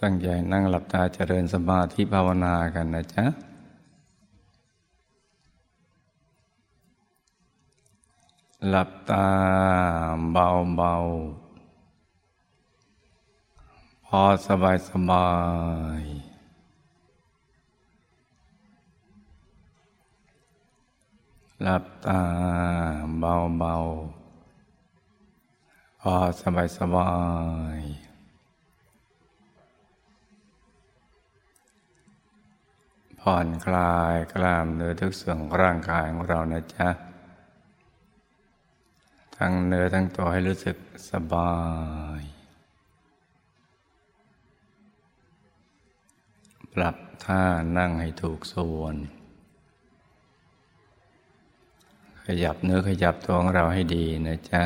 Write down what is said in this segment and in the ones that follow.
ตั้งใจนั่งหลับตาเจริญสมาธิภาวนากันนะจ๊ะหลับตาเบาเบาพอสบายสบาย หลับตาเบาเบาพอสบายสบาย ผ่อนคลายกล้ามเนื้อทุกส่วนของร่างกายของเรานะจ๊ะ ทั้งเนื้อทั้งตัวให้รู้สึกสบาย ปรับท่านั่งให้ถูกส่วน ขยับเนื้อขยับตัวของเราให้ดีนะจ๊ะ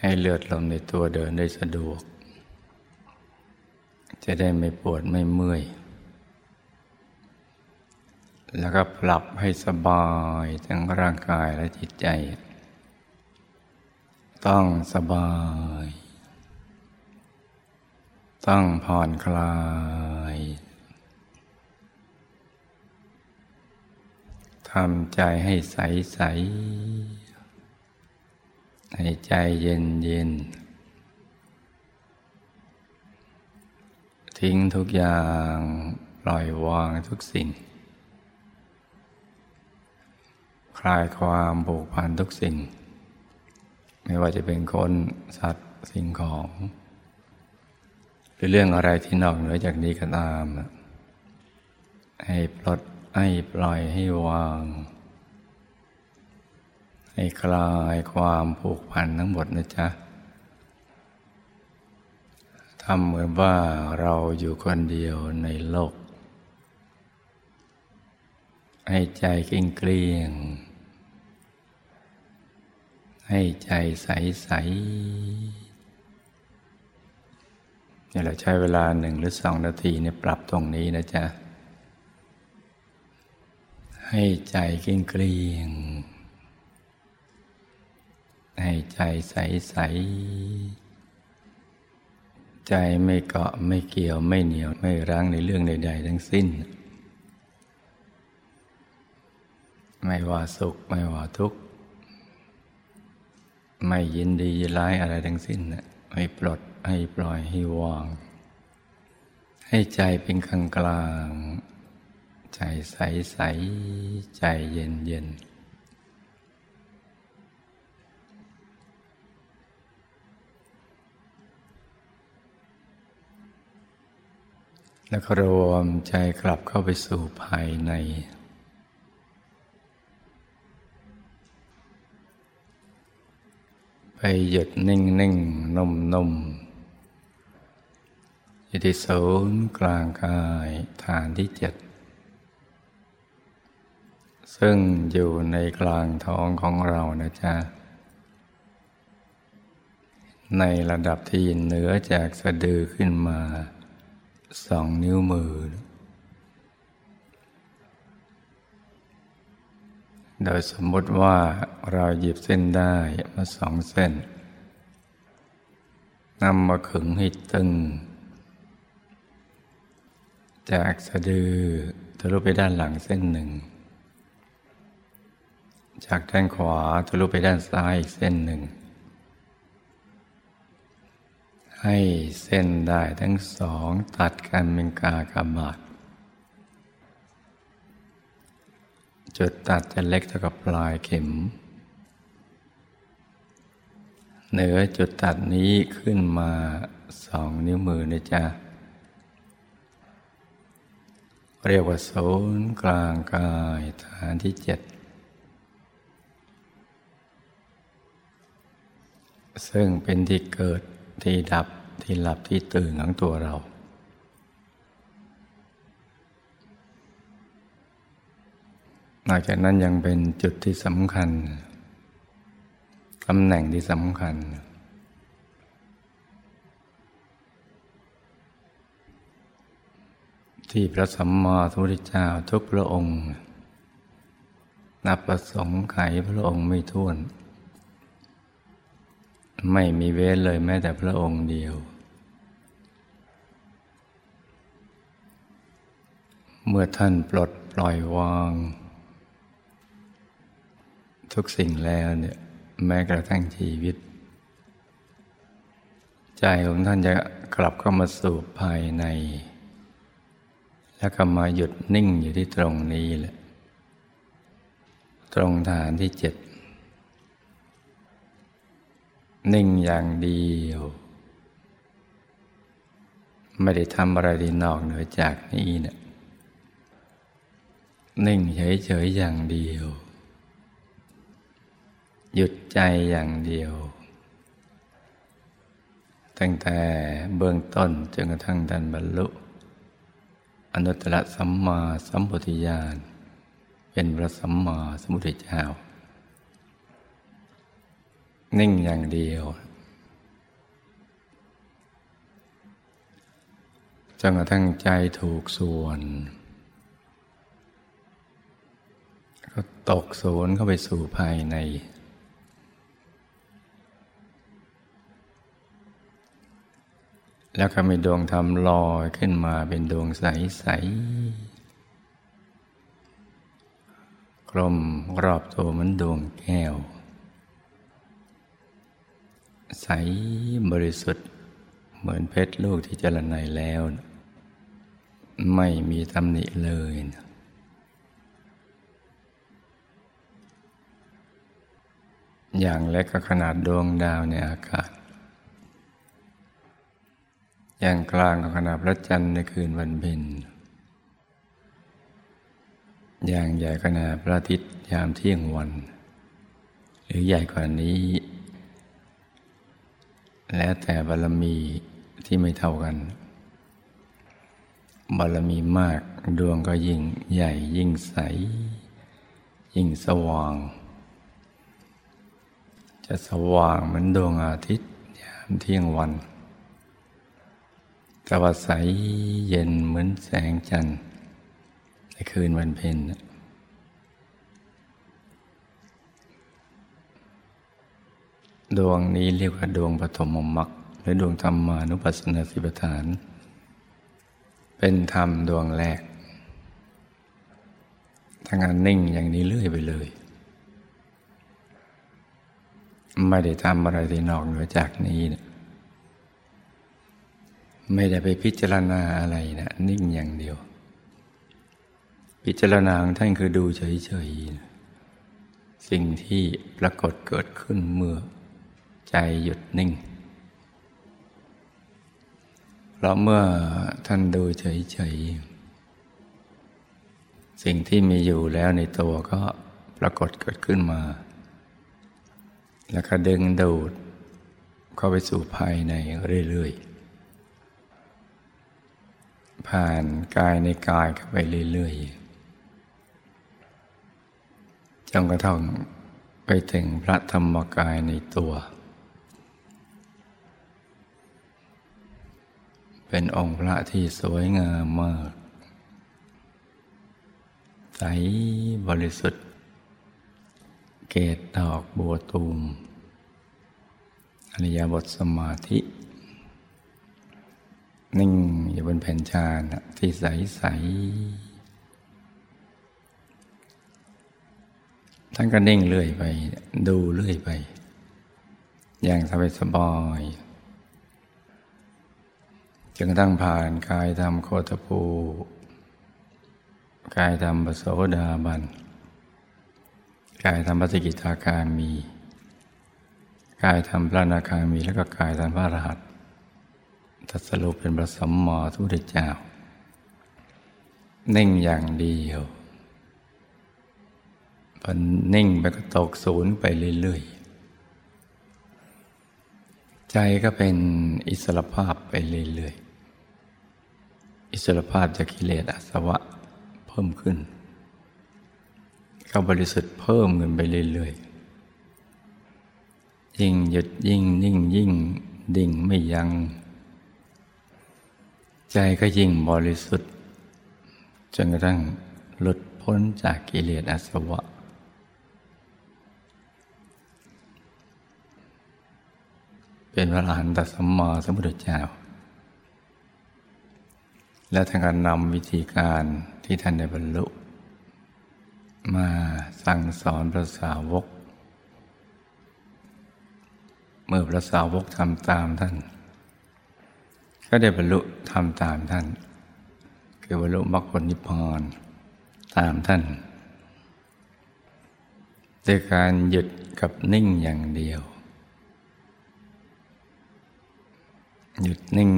ให้เลือดลมในตัวเดินได้สะดวก จะได้ไม่ปวดไม่เมื่อย แล้วก็ปรับให้สบายทั้งร่างกายและจิตใจ ต้องสบาย ต้องผ่อนคลาย ทำใจให้ใสใส ให้ใจเย็นเย็น ทิ้งทุกอย่างปล่อยวางทุกสิ่ง คลายความผูกพันทุกสิ่ง ไม่ว่าจะเป็นคนสัตว์สิ่งของหรือเรื่องอะไรที่นอกเหนือจากนี้ก็ตาม ให้ปลดให้ปล่อยให้วาง ให้คลายความผูกพันทั้งหมดนะจ๊ะทำเหมือนว่าเราอยู่คนเดียวในโลก ให้ใจเกลี้ยงเกลี้ยง ให้ใจใสใสเนี่ยเราใช้เวลาหนึ่งหรือสองนาทีเนี่ยปรับตรงนี้นะจ๊ะ ให้ใจเกลี้ยงเกลี้ยง ให้ใจใสใส ใจไม่เกาะไม่เกี่ยวไม่เหนียวไม่รั้งในเรื่องใด ๆ ทั้งสิ้น ไม่ว่าสุขไม่ว่าทุกข์ ไม่ยินดียินร้ายอะไรทั้งสิ้นให้ปลดให้ปล่อยให้วาง ให้ใจเป็นกลางกลาง ใจใสใสใจเย็นเย็นแล้วก็รวมใจกลับเข้าไปสู่ภายใน ไปหยุดนิ่งนิ่งนุ่มนุ่มอยู่ที่ศูนย์กลางกายฐานที่เจ็ดซึ่งอยู่ในกลางท้องของเรานะจ๊ะ ในระดับที่เหนือจากสะดือขึ้นมาสองนิ้วมือ โดยสมมติว่าเราหยิบเส้นได้มาสองเส้นนำมาขึงให้ตึง จากสะดือทะลุไปด้านหลังเส้นหนึ่ง จากด้านขวาทะลุไปด้านซ้ายอีกเส้นหนึ่ง ให้เส้นได้ทั้งสองตัดกันเป็นกากบาท จุดตัดจะเล็กเท่ากับปลายเข็ม เหนือจุดตัดนี้ขึ้นมาสองนิ้วมือนะจ๊ะ เรียกว่าโซนกลางกายฐานที่เจ็ด ซึ่งเป็นที่เกิดที่ดับที่หลับที่ตื่นของตัวเรา นอกจากนั้นยังเป็นจุดที่สำคัญตำแหน่งที่สำคัญ ที่พระสัมมาสัมพุทธเจ้าทุกพระองค์ นับประสงค์ไขพระองค์ไม่ท้วน ไม่มีเว้นเลยแม้แต่พระองค์เดียว เมื่อท่านปลดปล่อยวาง ทุกสิ่งแล้วเนี่ยแม้กระทั่งชีวิต ใจของท่านจะกลับเข้ามาสู่ภายใน แล้วก็มาหยุดนิ่งอยู่ที่ตรงนี้แหละ ตรงฐานที่เจ็ดนิ่งอย่างเดียว ไม่ได้ทำอะไรที่นอกเหนือจากนี้เนะี่ยนิ่งเฉยๆอย่างเดียว หยุดใจอย่างเดียว ตั้งแต่เบื้องต้นจนกระทั่งดันบรรลุ อนุตตรสัมมาสัมพุทธญาณเป็นพระสัมมาสัมพุทธเจ้า นิ่งอย่างเดียวจนกระทั่งใจถูกส่วน ก็ตกศูนย์เข้าไปสู่ภายใน แล้วก็มีดวงธรรมลอยขึ้นมาเป็นดวงใสๆกลมรอบตัวเหมือนดวงแก้ว ใสบริสุทธิ์เหมือนเพชรลูกที่เจริญในแล้ว ไม่มีตำหนิเลยนะอย่างเล็กก็ขนาดดวงดาวในอากาศ อย่างกลางก็ขนาดพระจันทร์ในคืนวันเพ็ญอย่างใหญ่ขนาดพระอาทิตย์ยามเที่ยงวัน หรือใหญ่กว่านี้ แล้วแต่บารมีที่ไม่เท่ากัน บารมีมากดวงก็ยิ่งใหญ่ยิ่งใส ยิ่งสว่าง จะสว่างเหมือนดวงอาทิตย์ยามเที่ยงวัน ต่ว่าใสเย็นเหมือนแสงจันทร์ในคืนวันเพ็ญดวงนี้เรียกว่าดวงปฐมมรรคหรือดวงธรรมานุปัสสนาสิบฐาน เป็นธรรมดวงแรกทั้งานนิ่งอย่างนี้เลื่อยไปเลย ไม่ได้ทำอะไรที่นอกเหนือจากนี้นะ ไม่ได้ไปพิจารณาอะไรนะนิ่งอย่างเดียว พิจารณาของท่านคือดูเฉยๆสิ่งที่ปรากฏเกิดขึ้นเมื่อใจหยุดนิ่งเพราะเมื่อท่านดูเฉยๆสิ่งที่มีอยู่แล้วในตัวก็ปรากฏเกิดขึ้นมา แล้วก็ดึงดูดเข้าไปสู่ภายในเรื่อยๆ ผ่านกายในกายเข้าไปเรื่อยๆจนกระทั่งไปถึงพระธรรมกายในตัว เป็นองค์พระที่สวยงามมาก ใสบริสุทธิ์ เกตดอกบัวตูมอริยบทสมาธิ นิ่งอยู่บนแผ่นชาญที่ใสใสท่านก็นิ่งเรื่อยไป ดูเรื่อยไป อย่างสบายสบายจนกระทั่งผ่านกายธรรมโคตภูกายธรรมปโสดาบัน กายธรรมปฏิกิทาคามี กายธรรมพระนาคามี แล้วก็กายธรรมพระรหัส ตัสรุปเป็นพระสัมมาสัมพุทธเจ้านิ่งอย่างเดียวพอนิ่งไปก็ตกศูนย์ไปเรื่อยๆ ใจก็เป็นอิสระภาพไปเรื่อยๆ อิสรภาพจากกิเลสอาสวะเพิ่มขึ้นเขาบริสุทธิ์เพิ่มเงินไปเรื่อยๆ ยิ่งหยุดยิ่งนิ่งยิ่งดิ่งไม่ยัง ใจก็ยิ่งบริสุทธิ์ จนกระทั่งหลุดพ้นจากกิเลสอาสวะ เป็นพระอรหันตสัมมาสัมพุทธเจ้า และท่านก็นำวิธีการที่ท่านได้บรรลุ มาสั่งสอนพระสาวก เมื่อพระสาวกทำตามท่าน ก็ได้บรรลุทำตามท่าน คือบรรลุมรรคผลนิพพานตามท่านด้วยการหยุดกับนิ่งอย่างเดียว หยุดนิ่ง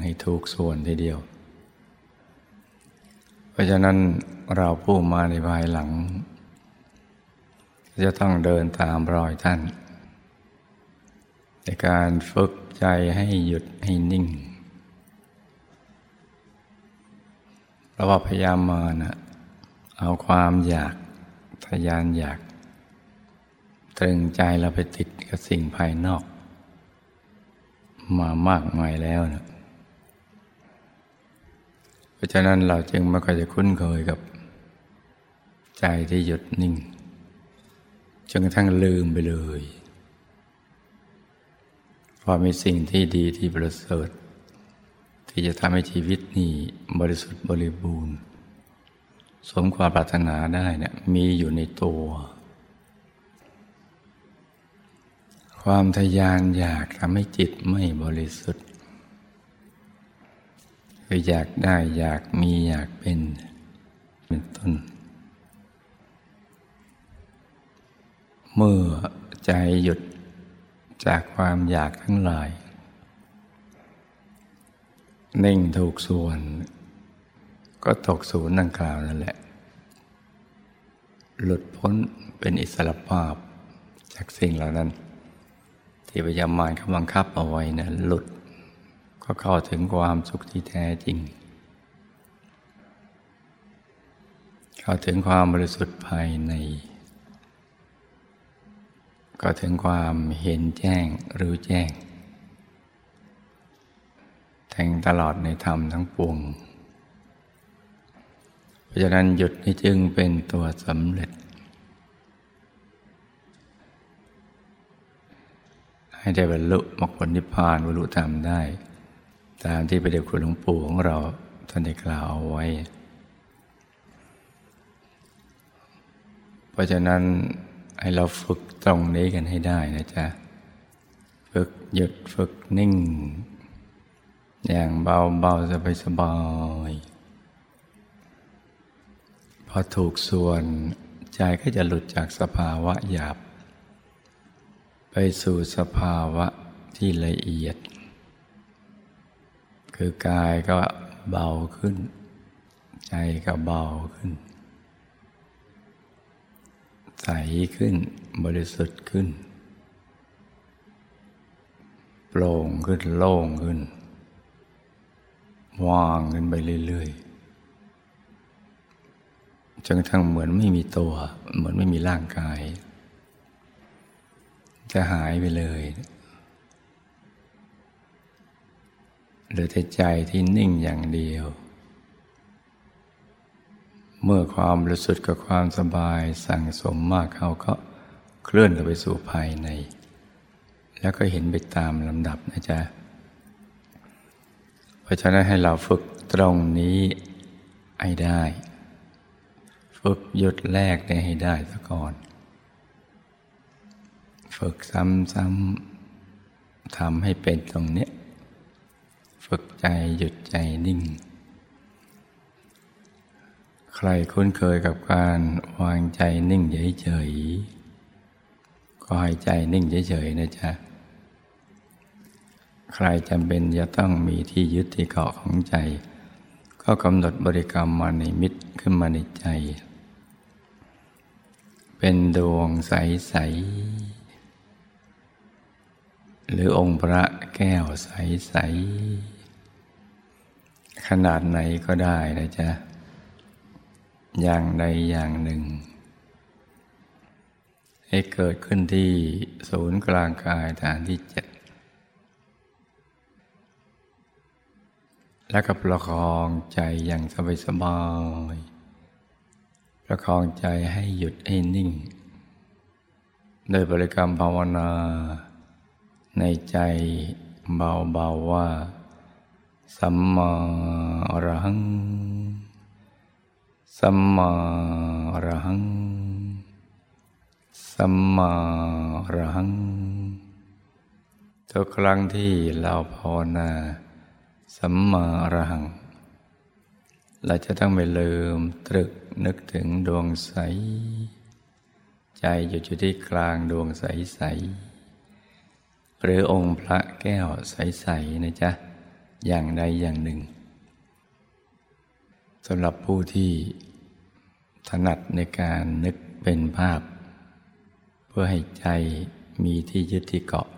ให้ถูกส่วนทีเดียว เพราะฉะนั้นเราผู้มาในภายหลัง จะต้องเดินตามรอยท่านในการฝึกใจให้หยุดให้นิ่ง เพ ราะว่าพยายามมานะเอาความอยากทยานอยาก ตรึงใจเราไปติดกับสิ่งภายนอก มามากมายแล้วนะเพราะฉะนั้นเราจึงไม่ค่อยจะคุ้นเคยกับ ใจที่หยุดนิ่งจนกระทั่งลืมไปเลยว่ามีสิ่งที่ดีที่ประเสริฐ ที่จะทำให้ชีวิตนี้บริสุทธิ์บริบูรณ์ สมความปรารถนาได้เนี่ยมีอยู่ในตัว ความทยานอยากทำให้จิตไม่บริสุทธิ์คืออยากได้อยากมีอยากเป็นเป็นต้น เมื่อใจหยุดจากความอยากทั้งหลาย นิ่งถูกส่วน ก็ตกศูนย์ดังกล่าวนั่นแหละ หลุดพ้นเป็นอิสระภาพจากสิ่งเหล่านั้น ที่พยามารเขาบังคับเอาไว้นะหลุด ก็เข้าถึงความสุขที่แท้จริง เข้าถึงความบริสุทธิ์ภายใน ก็ถึงความเห็นแจ้งรู้แจ้ง งตลอดในธรรมทั้งปวง เพราะฉะนั้นหยุดนี้จึงเป็นตัวสำเร็จ ให้ได้บรรลุมรรคผลนิพพานบรรลุธรรมได้ ตามที่พระเดชคุณหลวงปู่ของเราท่านได้กล่าวเอาไว้ เพราะฉะนั้นให้เราฝึกตรงนี้กันให้ได้นะจ๊ะ ฝึกหยุดฝึกนิ่ง อย่างเบาเบาสบายสบายพอถูกส่วนใจก็จะหลุดจากสภาวะหยาบ ไปสู่สภาวะที่ละเอียด คือกายก็เบาขึ้น ใจก็เบาขึ้น ใสขึ้นบริสุทธิ์ขึ้นโปร่งขึ้นโล่งขึ้น ว่างขึ้นไปเรื่อยๆจนกระทั่งเหมือนไม่มีตัว เหมือนไม่มีร่างกาย จะหายไปเลยเหลือแต่ใจที่นิ่งอย่างเดียว เมื่อความรู้สึกกับความสบายสั่งสมมากเขาก็เคลื่อนไปสู่ภายใน แล้วก็เห็นไปตามลำดับนะจ๊ะ ราะฉะนั้นให้เราฝึกตรงนี้ให้ได้ ฝึกหยุดแรกได้ให้ได้ซะก่อน ฝึกซ้ำๆทำให้เป็นตรงนี้ฝึกใจหยุดใจนิ่ง ใครคุ้นเคยกับการวางใจนิ่งเฉยๆก็ให้ใจนิ่งเฉยๆนะจ๊ะ ใครจำเป็นจะต้องมีที่ยึดที่เกาะของใจ ก็กำหนดบริกรรมมาในมิตรขึ้นมาในใจ เป็นดวงใส ๆ หรือองค์พระแก้วใส ๆ ขนาดไหนก็ได้นะจ๊ะ อย่างใดอย่างหนึ่งให้เกิดขึ้นที่ศูนย์กลางกายฐานที่เจ็ด แล้วก็ประคองใจอย่างสบายๆประคองใจให้หยุดให้นิ่ง โดยบริกรรมภาวนา ในใจเบาๆว่า สัมมาอรหัง สัมมาอรหัง สัมมาอรหัง ทุกครั้งที่เราภาวนา สัมมาอรหัง เราจะต้องไม่ลืมตรึกนึกถึงดวงใส ใจอยู่จุดที่กลางดวงใสๆหรือองค์พระแก้วใสๆนะจ๊ะ อย่างใดอย่างหนึ่งสำหรับผู้ที่ถนัดในการนึกเป็นภาพ เพื่อให้ใจมีที่ยึดที่เกาะ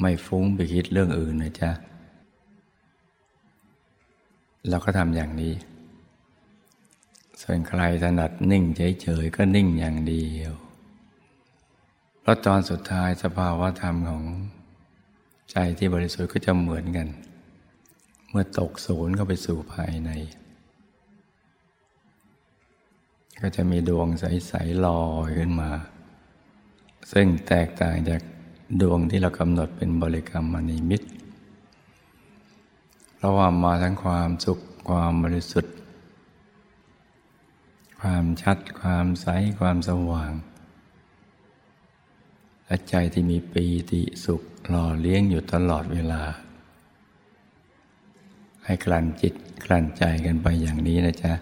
ไม่ฟุ้งไปคิดเรื่องอื่นนะจ๊ะ เราก็ทำอย่างนี้ ส่วนใครถนัดนิ่งเฉยๆก็นิ่งอย่างเดียว เพราะตอนสุดท้ายสภาวะธรรมของใจที่บริสุทธิ์ก็จะเหมือนกัน เมื่อตกศูนย์เข้าไปสู่ภายใน ก็จะมีดวงใสๆลอยขึ้นมา ซึ่งแตกต่างจากดวงที่เรากำหนดเป็นบริกรรมมณีมิตร เพราะว่ามาทั้งความสุขความบริสุทธิ์ ความชัด ความใส ความสว่าง และใจที่มีปีติสุขหล่อเลี้ยงอยู่ตลอดเวลา ให้กลั่นจิตกลั่นใจกันไปอย่างนี้นะจ๊ะ